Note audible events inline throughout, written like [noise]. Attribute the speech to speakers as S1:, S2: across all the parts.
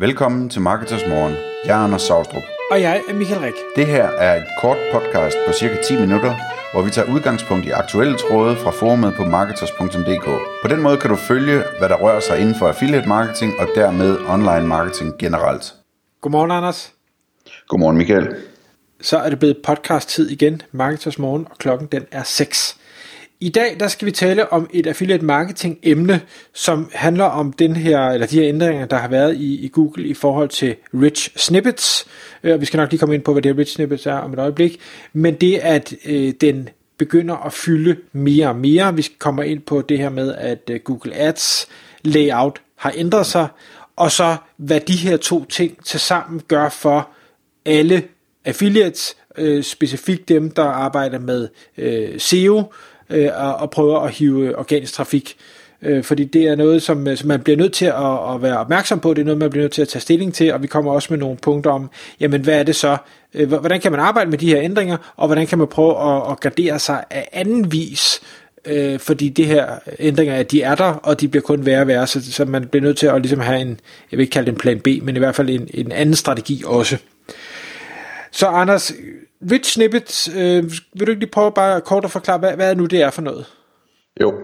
S1: Velkommen til Marketers Morgen. Jeg er Anders Saustrup.
S2: Og jeg er Michael Rik.
S1: Det her er et kort podcast på cirka 10 minutter, hvor vi tager udgangspunkt i aktuelle tråde fra forumet på marketers.dk. På den måde kan du følge, hvad der rører sig inden for affiliate marketing og dermed online marketing generelt.
S2: Godmorgen, Anders.
S1: Godmorgen, Michael.
S2: Så er det blevet podcast-tid igen, Marketers Morgen, og klokken den er 6. I dag der skal vi tale om et affiliate marketing emne, som handler om den her, eller de her ændringer, der har været i, i Google i forhold til rich snippets. Øh, og vi skal nok lige komme ind på, hvad det her rich snippets er om et øjeblik. Men det at øh, den begynder at fylde mere og mere. Vi kommer ind på det her med, at øh, Google Ads layout har ændret sig, og så hvad de her to ting til sammen gør for alle affiliates, øh, specifikt dem, der arbejder med øh, SEO, øh, og, og prøver at hive organisk trafik. Øh, fordi det er noget, som, øh, som man bliver nødt til at, at være opmærksom på, det er noget, man bliver nødt til at tage stilling til, og vi kommer også med nogle punkter om, jamen hvad er det så, øh, hvordan kan man arbejde med de her ændringer, og hvordan kan man prøve at, at gardere sig af anden vis, øh, fordi det her ændringer, de er der, og de bliver kun værre og værre, så, så man bliver nødt til at ligesom have en, jeg vil ikke kalde det en plan B, men i hvert fald en, en anden strategi også. Så Anders, Rich Snippet, øh, vil du ikke lige prøve bare kort at forklare, hvad, hvad nu det er for noget?
S1: Jo,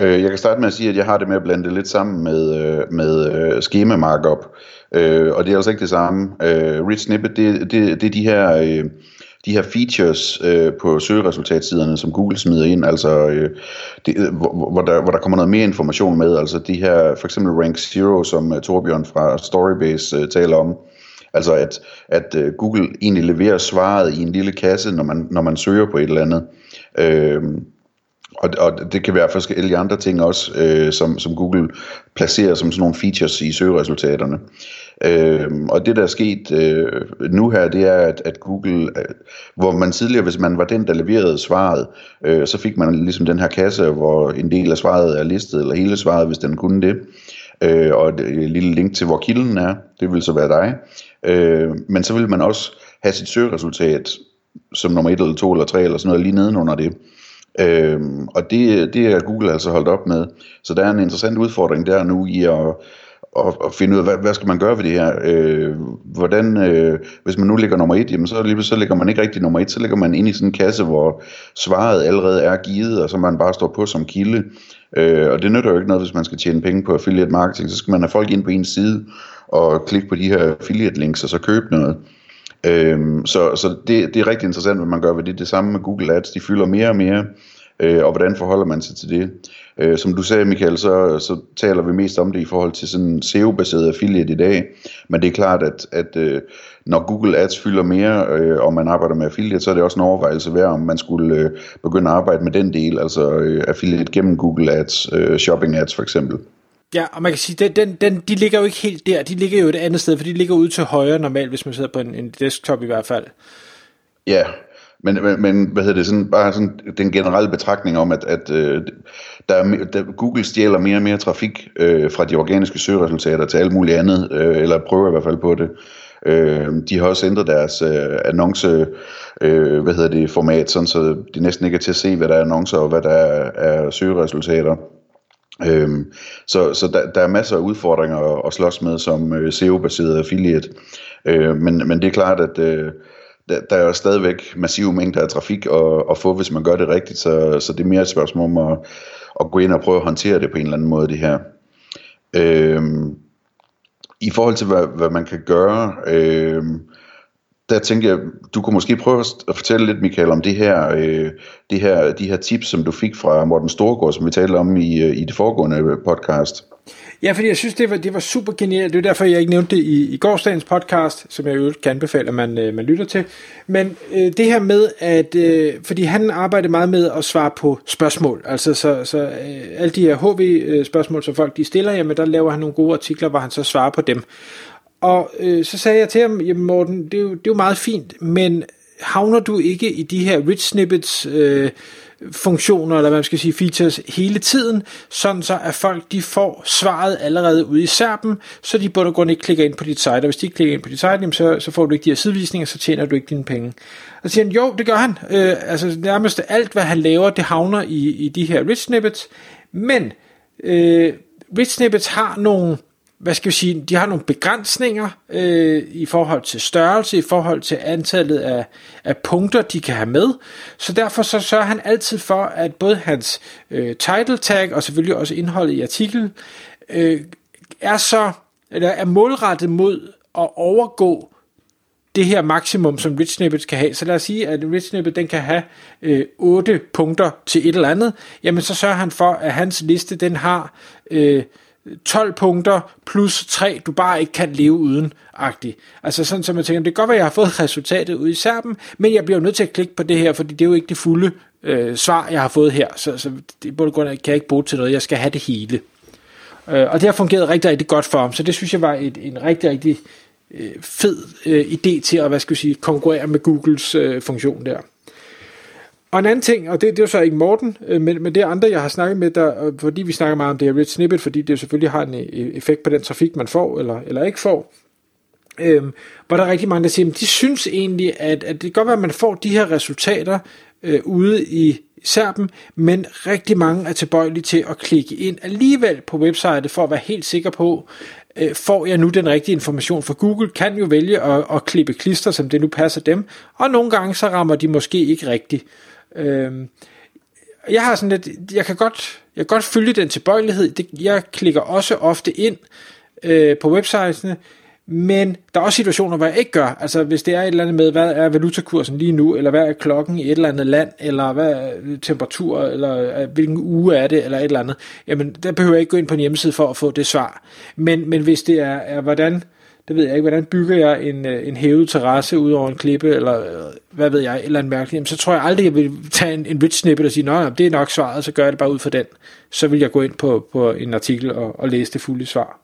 S1: øh, jeg kan starte med at sige, at jeg har det med at blande det lidt sammen med, øh, med øh, schema markup, øh, og det er altså ikke det samme. Øh, Rich Snippet, det, det, det er de her... Øh, de her features øh, på søgeresultatsiderne, som Google smider ind, altså øh, det, øh, hvor, hvor, der, hvor der kommer noget mere information med, altså de her, for eksempel Rank Zero, som uh, Torbjørn fra Storybase uh, taler om, Altså at, at øh, Google egentlig leverer svaret i en lille kasse, når man, når man søger på et eller andet. Øhm, og, og det kan være forskellige andre ting også, øh, som, som Google placerer som sådan nogle features i søgeresultaterne. Øhm, og det der er sket øh, nu her, det er, at, at Google, øh, hvor man tidligere, hvis man var den, der leverede svaret, øh, så fik man ligesom den her kasse, hvor en del af svaret er listet, eller hele svaret, hvis den kunne det øh, og et, et lille link til, hvor kilden er. Det vil så være dig. Øh, men så vil man også have sit søgeresultat som nummer 1 eller 2 eller 3 eller sådan noget lige nedenunder det. Øh, og det, det er Google altså holdt op med. Så der er en interessant udfordring der nu i at at, at finde ud af, hvad, hvad skal man gøre ved det her? Øh, hvordan, øh, hvis man nu ligger nummer et, jamen så, lige, så ligger man ikke rigtig nummer et, så ligger man ind i sådan en kasse, hvor svaret allerede er givet, og så man bare står på som kilde. Øh, og det nytter jo ikke noget, hvis man skal tjene penge på affiliate marketing, så skal man have folk ind på en side, og klikke på de her affiliate links, og så købe noget. Øhm, så så det, det er rigtig interessant, hvad man gør ved det. Det samme med Google Ads, de fylder mere og mere, øh, og hvordan forholder man sig til det? Øh, som du sagde, Michael, så, så taler vi mest om det i forhold til sådan en SEO-baseret affiliate i dag, men det er klart, at, at øh, når Google Ads fylder mere, øh, og man arbejder med affiliate, så er det også en overvejelse værd, om man skulle øh, begynde at arbejde med den del, altså øh, affiliate gennem Google Ads, øh, shopping ads for eksempel.
S2: Ja, og man kan sige, den, den, den, de ligger jo ikke helt der, de ligger jo et andet sted, for de ligger ude til højre normalt, hvis man sidder på en, en desktop i hvert fald.
S1: Ja, men, men, men hvad hedder det, sådan, bare sådan den generelle betragtning om, at, at øh, der er, der, Google stjæler mere og mere trafik øh, fra de organiske søgeresultater til alt muligt andet, øh, eller prøver i hvert fald på det. Øh, de har også ændret deres øh, annonce, øh, hvad hedder det, format, sådan så de næsten ikke er til at se, hvad der er annoncer og hvad der er, er søgeresultater. Øhm, så så der, der er masser af udfordringer at, at slås med som øh, SEO-baseret affiliate. Øh, men, men det er klart, at øh, der, der er stadigvæk massive mængder af trafik at, at få, hvis man gør det rigtigt. Så, så det er mere et spørgsmål om at, at gå ind og prøve at håndtere det på en eller anden måde, det her. Øhm, I forhold til, hvad, hvad man kan gøre... øhm, der tænker jeg, du kunne måske prøve at fortælle lidt, Michael, om det her, øh, det her, de her tips, som du fik fra Morten Storgård, som vi talte om i, øh, i det foregående podcast.
S2: Ja, fordi jeg synes, det var, det var super genialt. Det er derfor, jeg ikke nævnte det i, i gårsdagens podcast, som jeg jo kan anbefale, at man, øh, man lytter til. Men øh, det her med, at øh, fordi han arbejder meget med at svare på spørgsmål. Altså, så, så øh, alle de her HV-spørgsmål, som folk de stiller, jamen der laver han nogle gode artikler, hvor han så svarer på dem. Og øh, så sagde jeg til ham, jamen Morten, det er, jo, det er jo meget fint, men havner du ikke i de her rich snippets øh, funktioner, eller hvad man skal sige, features hele tiden, sådan så at folk de får svaret allerede ude i serpen, så de burde grund ikke klikker ind på dit site, og hvis de ikke klikker ind på dit site, jamen så, så får du ikke de her sidevisninger, så tjener du ikke dine penge. Og så siger han, jo, det gør han. Øh, altså nærmest alt, hvad han laver, det havner i, i de her rich snippets, men øh, rich snippets har nogle hvad skal vi sige, de har nogle begrænsninger øh, i forhold til størrelse, i forhold til antallet af, af punkter, de kan have med. Så derfor så sørger han altid for, at både hans øh, title tag og selvfølgelig også indholdet i artiklen øh, er så eller er målrettet mod at overgå det her maksimum, som rich snippets kan have. Så lad os sige, at rich snippet den kan have øh, 8 punkter til et eller andet. Jamen så sørger han for, at hans liste den har øh, 12 punkter plus 3, du bare ikke kan leve uden, agtigt. Altså sådan, som jeg tænker, det kan godt være, at jeg har fået [laughs] resultatet ud i serben, men jeg bliver nødt til at klikke på det her, fordi det er jo ikke det fulde øh, svar, jeg har fået her. Så, så det på grund af, kan jeg ikke bruge til noget, jeg skal have det hele. Øh, og det har fungeret rigtig, rigtig godt for ham, så det synes jeg var et, en rigtig, rigtig øh, fed øh, idé til at, hvad skal vi sige, konkurrere med Googles øh, funktion der. Og en anden ting, og det, det er jo så ikke Morten, øh, men, men det er andre, jeg har snakket med, der, øh, fordi vi snakker meget om det her rich snippet, fordi det jo selvfølgelig har en øh, effekt på den trafik, man får eller, eller ikke får. Øhm, hvor der er rigtig mange, der siger, at de synes egentlig, at, at det kan godt være, at man får de her resultater øh, ude i serben, men rigtig mange er tilbøjelige til at klikke ind alligevel på websitet for at være helt sikker på, øh, får jeg nu den rigtige information, for Google kan jo vælge at, at klippe klister, som det nu passer dem, og nogle gange så rammer de måske ikke rigtigt. Øh, jeg har sådan lidt, jeg kan godt, jeg kan godt følge den tilbøjelighed, det, jeg klikker også ofte ind øh, på websitesene, men der er også situationer, hvor jeg ikke gør. Altså hvis det er et eller andet med, hvad er valutakursen lige nu, eller hvad er klokken i et eller andet land, eller hvad er øh, temperatur, eller øh, hvilken uge er det, eller et eller andet. Jamen der behøver jeg ikke gå ind på en hjemmeside for at få det svar. Men, men hvis det er, er hvordan, det ved jeg ikke, hvordan bygger jeg en, øh, en hævet terrasse ud over en klippe, eller øh, hvad ved jeg, eller en mærkelig, jamen, så tror jeg aldrig, jeg vil tage en, en rich snippet og sige, nej, det er nok svaret, så gør jeg det bare ud for den. Så vil jeg gå ind på, på en artikel og, og læse det fulde svar.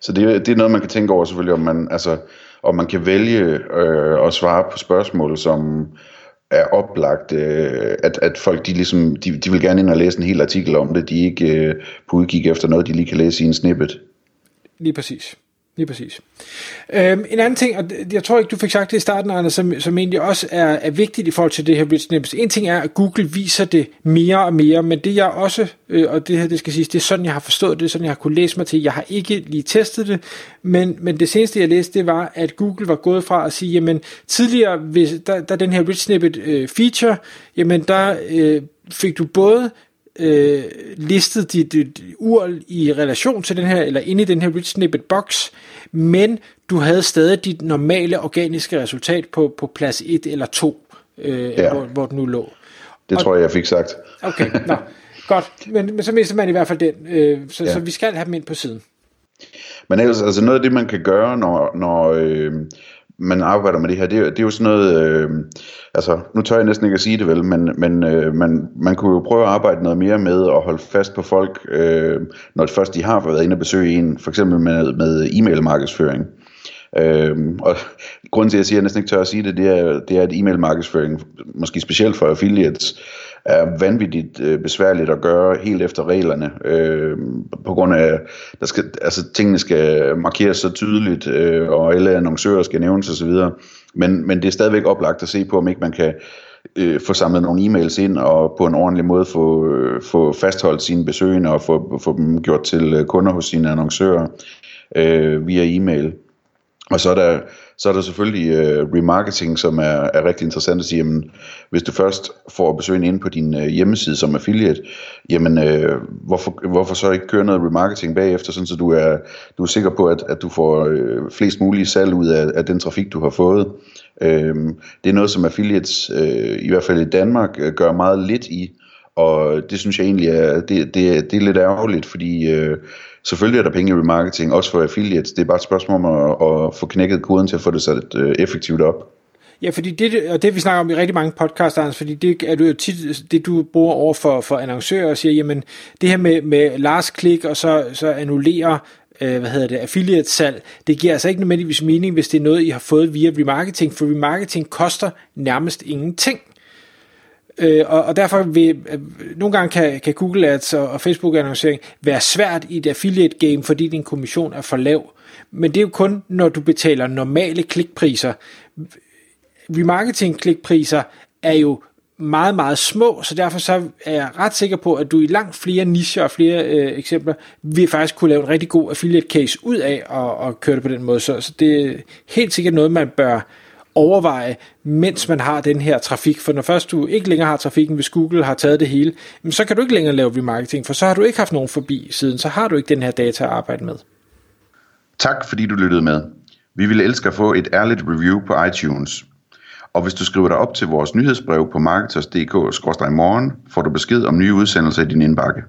S1: Så det, det er noget, man kan tænke over selvfølgelig, om man, altså, om man kan vælge øh, at svare på spørgsmål, som er oplagt, øh, at, at folk de ligesom, de, de vil gerne ind og læse en hel artikel om det, de ikke øh, på udkig efter noget, de lige kan læse i en snippet.
S2: Lige præcis. Lige præcis. Øhm, en anden ting, og jeg tror ikke, du fik sagt det i starten, Anders, som, som egentlig også er, er vigtigt i forhold til det her rich snippets. En ting er, at Google viser det mere og mere, men det jeg også, øh, og det her, det skal siges, det er sådan, jeg har forstået det, det sådan, jeg har kunne læse mig til. Jeg har ikke lige testet det, men, men det seneste, jeg læste, det var, at Google var gået fra at sige, jamen tidligere, hvis, der, der den her rich snippet øh, feature, jamen der øh, fik du både øh, listet dit, dit URL i relation til den her, eller inde i den her rich snippet box, men du havde stadig dit normale organiske resultat på, på plads 1 eller 2, øh, ja. hvor, hvor den nu lå.
S1: Det og, tror jeg, jeg fik sagt.
S2: Okay, nå, godt. Men, men så mister man i hvert fald den, øh, så, ja. så vi skal have dem ind på siden.
S1: Men ellers, altså noget af det, man kan gøre, når, når, øh, man arbejder med det her, det, det er jo sådan noget, øh, altså nu tør jeg næsten ikke at sige det vel, men, men øh, man, man kunne jo prøve at arbejde noget mere med at holde fast på folk, øh, når det først de har været inde og besøge en, for eksempel med, med e-mail markedsføring. Øhm, og grunden til, at jeg siger, at jeg næsten ikke tør at sige det, det er, det er at e-mail markedsføring, måske specielt for affiliates, er vanvittigt øh, besværligt at gøre helt efter reglerne, øh, på grund af, der skal, altså tingene skal markeres så tydeligt, øh, og alle annoncører skal nævnes osv., men, men det er stadigvæk oplagt at se på, om ikke man kan øh, få samlet nogle e-mails ind, og på en ordentlig måde få, øh, få fastholdt sine besøgende, og få, få dem gjort til øh, kunder hos sine annoncører øh, via e-mail. Og så er der, så er der selvfølgelig øh, remarketing, som er, er rigtig interessant at sige, jamen, hvis du først får besøgende ind på din øh, hjemmeside som affiliate, jamen øh, hvorfor, hvorfor så ikke køre noget remarketing bagefter, sådan så du er, du er sikker på, at, at du får øh, flest mulige salg ud af, af den trafik, du har fået. Øh, det er noget, som affiliates, øh, i hvert fald i Danmark, øh, gør meget lidt i, og det synes jeg egentlig er, det, det, det er lidt ærgerligt, fordi øh, selvfølgelig er der penge i remarketing, også for affiliates. Det er bare et spørgsmål om at, at få knækket koden til at få det sat øh, effektivt op.
S2: Ja, fordi det, og det vi snakker om i rigtig mange podcasts, fordi det er jo tit det, du bruger over for, for annoncører og siger, jamen det her med, med last click og så, så annullere øh, hvad hedder det, affiliate salg, det giver altså ikke nødvendigvis mening, hvis det er noget, I har fået via remarketing, for remarketing koster nærmest ingenting. Øh, og, og derfor vil, øh, nogle gange kan, kan Google Ads og, og Facebook annoncering være svært i et affiliate game, fordi din kommission er for lav. Men det er jo kun, når du betaler normale klikpriser. Remarketing klikpriser er jo meget, meget små, så derfor så er jeg ret sikker på, at du i langt flere nicher og flere øh, eksempler, vil faktisk kunne lave en rigtig god affiliate case ud af og, og køre det på den måde. Så, så det er helt sikkert noget, man bør overveje, mens man har den her trafik. For når først du ikke længere har trafikken, hvis Google har taget det hele, så kan du ikke længere lave remarketing, for så har du ikke haft nogen forbi siden, så har du ikke den her data at arbejde med.
S1: Tak fordi du lyttede med. Vi ville elske at få et ærligt review på iTunes. Og hvis du skriver dig op til vores nyhedsbrev på marketers.dk-morgen, får du besked om nye udsendelser i din indbakke.